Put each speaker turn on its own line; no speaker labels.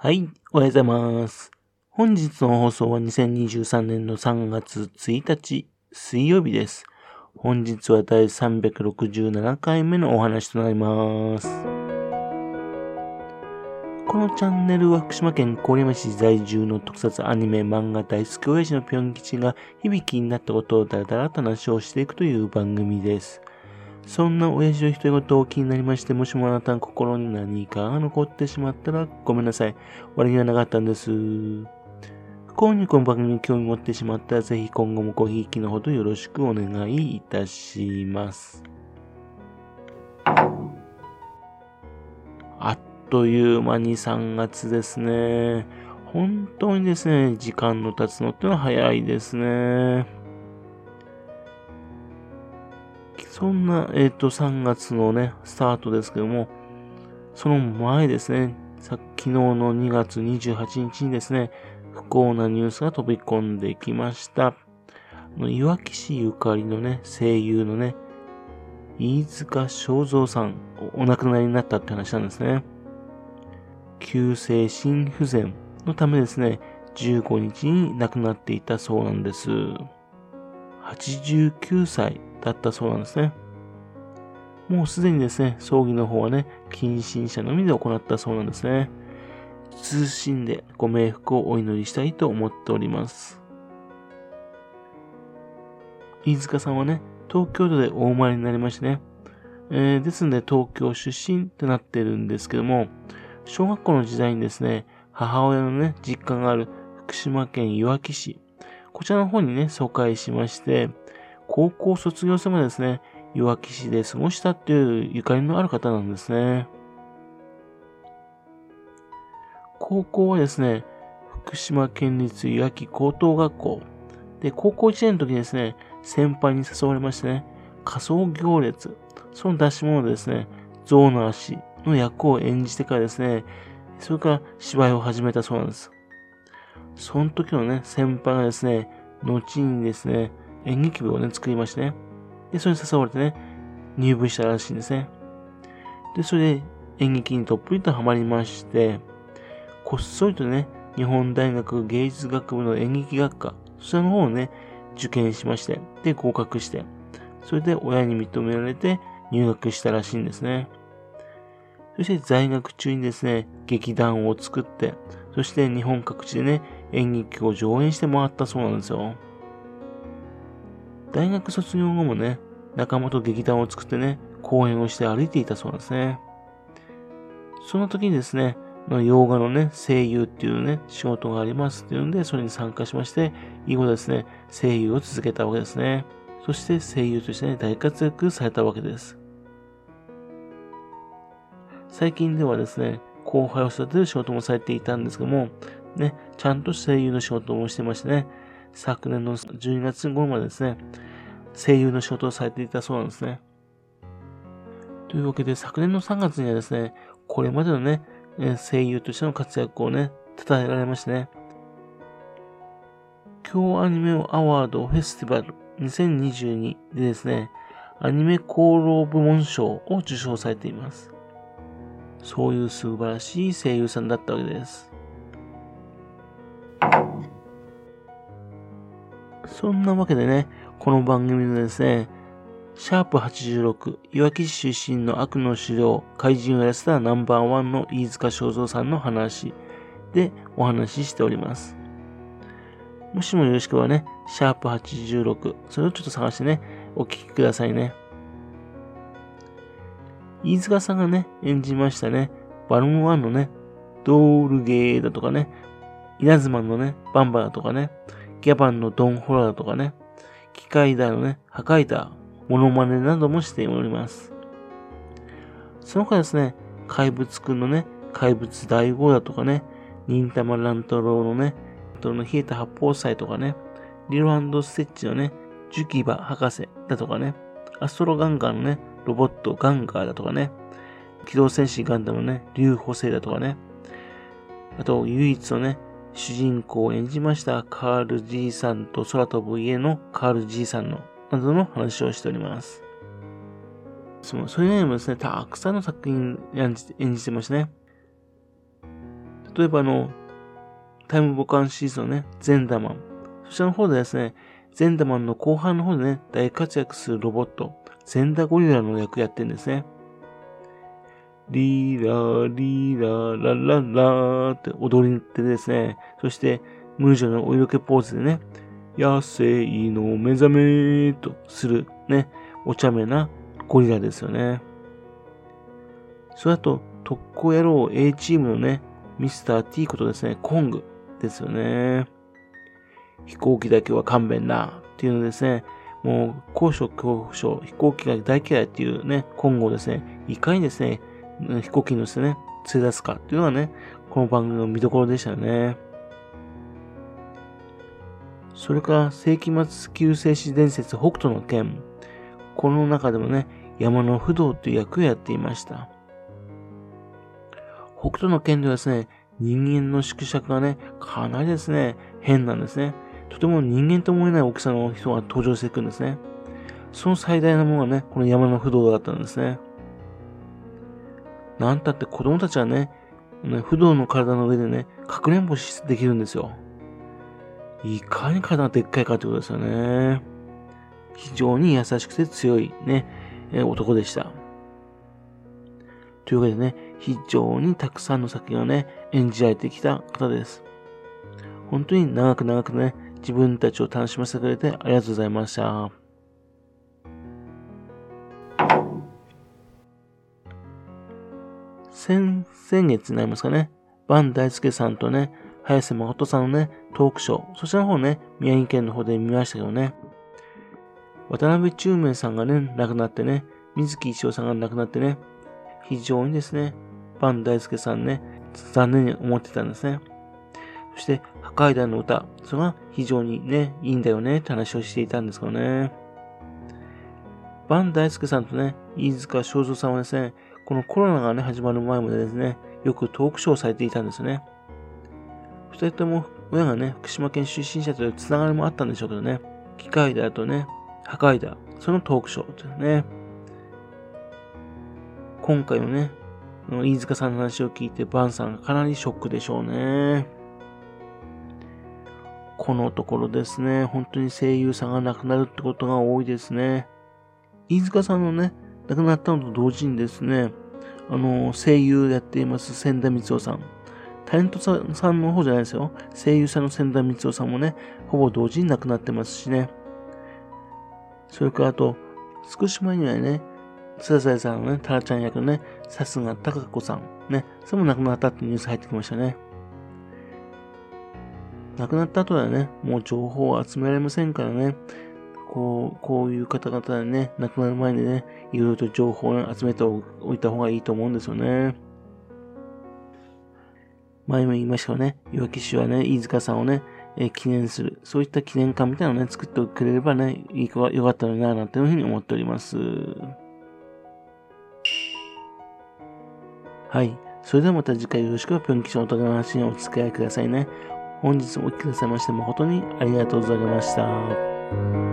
はい、おはようございます。本日の放送は2023年の3月1日水曜日です。本日は第367回目のお話となります。このチャンネルは福島県郡山市在住の特撮アニメ漫画大好き親父のぴょん吉が響きになったことをだらだらと話をしていくという番組です。そんな親父の独り言を気になりまして、もしもあなたの心に何かが残ってしまったらごめんなさい。悪気はなかったんです。不幸にこの番組に興味持ってしまったら、ぜひ今後もごひいきのほどよろしくお願いいたします。あっという間に3月ですね。本当にですね、時間の経つのってのは早いですね。そんな、えっ、ー、と、3月のね、スタートですけども、その前ですね、さ昨日の2月28日にですね、不幸なニュースが飛び込んできました。いわき市ゆかりのね、声優のね、飯塚正蔵さん、お亡くなりになったって話なんですね。急性心不全のためですね、15日に亡くなっていたそうなんです。89歳だったそうなんですね。もうすでにですね、葬儀の方はね、近親者のみで行ったそうなんですね。通信でご冥福をお祈りしたいと思っております。飯塚さんはね、東京都でお生まれになりましてね、えー、ですので東京出身ってなってるんですけども、小学校の時代にですね、母親のね、実家がある福島県いわき市、こちらの方にね、疎開しまして、高校卒業生までですね、いわき市で過ごしたっていうゆかりのある方なんですね。高校はですね、福島県立いわき高等学校。で、高校1年の時にですね、先輩に誘われましてね、仮想行列。その出し物でですね、象の足の役を演じてからですね、それから芝居を始めたそうなんです。その時のね、先輩がですね、後にですね、演劇部をね、作りましてね。で、それに誘われてね、入部したらしいんですね。で、それで演劇にどっぷりとハマりまして、こっそりとね、日本大学芸術学部の演劇学科、そちらの方をね、受験しまして、で、合格して、それで親に認められて入学したらしいんですね。そして在学中にですね、劇団を作って、そして日本各地でね、演劇を上演してもらったそうなんですよ。大学卒業後もね、仲間と劇団を作ってね、公演をして歩いていたそうなんですね。その時にですね、洋画のね、声優っていうね、仕事がありますっていうんで、それに参加しまして、以後ですね、声優を続けたわけですね。そして声優としてね、大活躍されたわけです。最近ではですね、後輩を育てる仕事もされていたんですけども、ね、ちゃんと声優の仕事もしてましてね、昨年の12月頃までですね、声優の仕事をされていたそうなんですね。というわけで、昨年の3月にはですね、これまでのね、声優としての活躍をね、称えられましてね、京アニメアワードフェスティバル2022でですね、アニメ功労部門賞を受賞されています。そういう素晴らしい声優さんだったわけです。そんなわけでね、この番組でですね、シャープ86、いわき市出身の悪の狩猟、怪人をやらせたナンバーワンの飯塚正蔵さんの話でお話ししております。もしもよろしければね、シャープ86、それをちょっと探してね、お聞きくださいね。飯塚さんがね、演じましたね、バルーン1のね、ドールゲーだとかね、稲妻のね、バンバだとかね、ギャバンのドンホラーとかね、機械だのね、破壊だ、モノマネなどもしております。その他ですね、怪物くんのね、怪物大号だとかね、忍たま乱太郎のね、との冷えた八宝菜とかね、リロステッチのね、ジュキバ博士だとかね、アストロガンガーのね、ロボットガンガーだとかね、機動戦士ガンダムのね、竜補正だとかね、あと唯一のね、主人公を演じましたカール G さんと空飛ぶ家のカール G さんのなどの話をしております。そのそれ以外にもですね、たくさんの作品演じ演じてますね。例えばあの、タイムボカンシーズンのね、ゼンダマン。そちらの方でですね、ゼンダマンの後半の方でね、大活躍するロボット、ゼンダゴリラの役やってるんですね。リーラー、リーラー、ラララーって踊りってですね、そして、無女のお色気ポーズでね、野生の目覚めとするね、お茶目なゴリラですよね。それだと、特攻野郎 A チームのね、ミスター T ことですね、コングですよね。飛行機だけは勘弁なっていうのですね、もう高所恐怖症、飛行機が大嫌いっていうね、今後ですね、いかにですね、飛行機に乗せてね、連れ出すかっていうのがね、この番組の見どころでしたよね。それから世紀末救世主伝説北斗の剣。この中でもね、山の不動という役をやっていました。北斗の剣ではですね、人間の縮尺がね、かなりですね、変なんですね。とても人間と思えない大きさの人が登場していくんですね。その最大のものがね、この山の不動だったんですね。なんたって子供たちはね、不動の体の上でね、かくれんぼしできるんですよ。いかに体がでっかいかってことですよね。非常に優しくて強いね、え男でした。というわけでね、非常にたくさんの作品をね、演じられてきた方です。本当に長く長くね、自分たちを楽しませてくれてありがとうございました。先、先月になりますかね、バン大輔さんとね、早瀬誠さんのね、トークショー、そちらの方ね、宮城県の方で見ましたけどね、渡辺中明さんがね、亡くなってね、水木一郎さんが亡くなってね、非常にですね、バン大輔さんね、残念に思ってたんですね。そして、破壊団の歌、それが非常にね、いいんだよねって話をしていたんですけどね。バン大輔さんとね、飯塚正蔵さんはですね、このコロナがね、始まる前までですね、よくトークショーをされていたんですね。二人とも親がね、福島県出身者というつながりもあったんでしょうけどね、機械だとね、破壊だ、そのトークショーというね、今回のね、飯塚さんの話を聞いて、バンさんがかなりショックでしょうね。このところですね、本当に声優さんが亡くなるってことが多いですね。飯塚さんのね、亡くなったのと同時にですね、あの、声優やっています千田光夫さん。タレントさんの方じゃないですよ。声優さんの千田光夫さんもね、ほぼ同時に亡くなってますしね。それからあと、少し前にはね、津田さんのね、タラちゃん役のね、さすが高子さん。ね、それも亡くなったってニュース入ってきましたね。亡くなった後はね、もう情報を集められませんからね、こう、こういう方々でね、亡くなる前にね、いろいろと情報を集めておいた方がいいと思うんですよね。前も言いましたよね、岩木氏はね、飯塚さんをね、え記念する、そういった記念館みたいなのをね、作ってくれればね、いいか、よかったのにな、なんていうふうに思っております。はい。それではまた次回よろしくぴょん吉のお互いの話にお付き合いくださいね。本日もお聴きくださいまして誠にありがとうございました。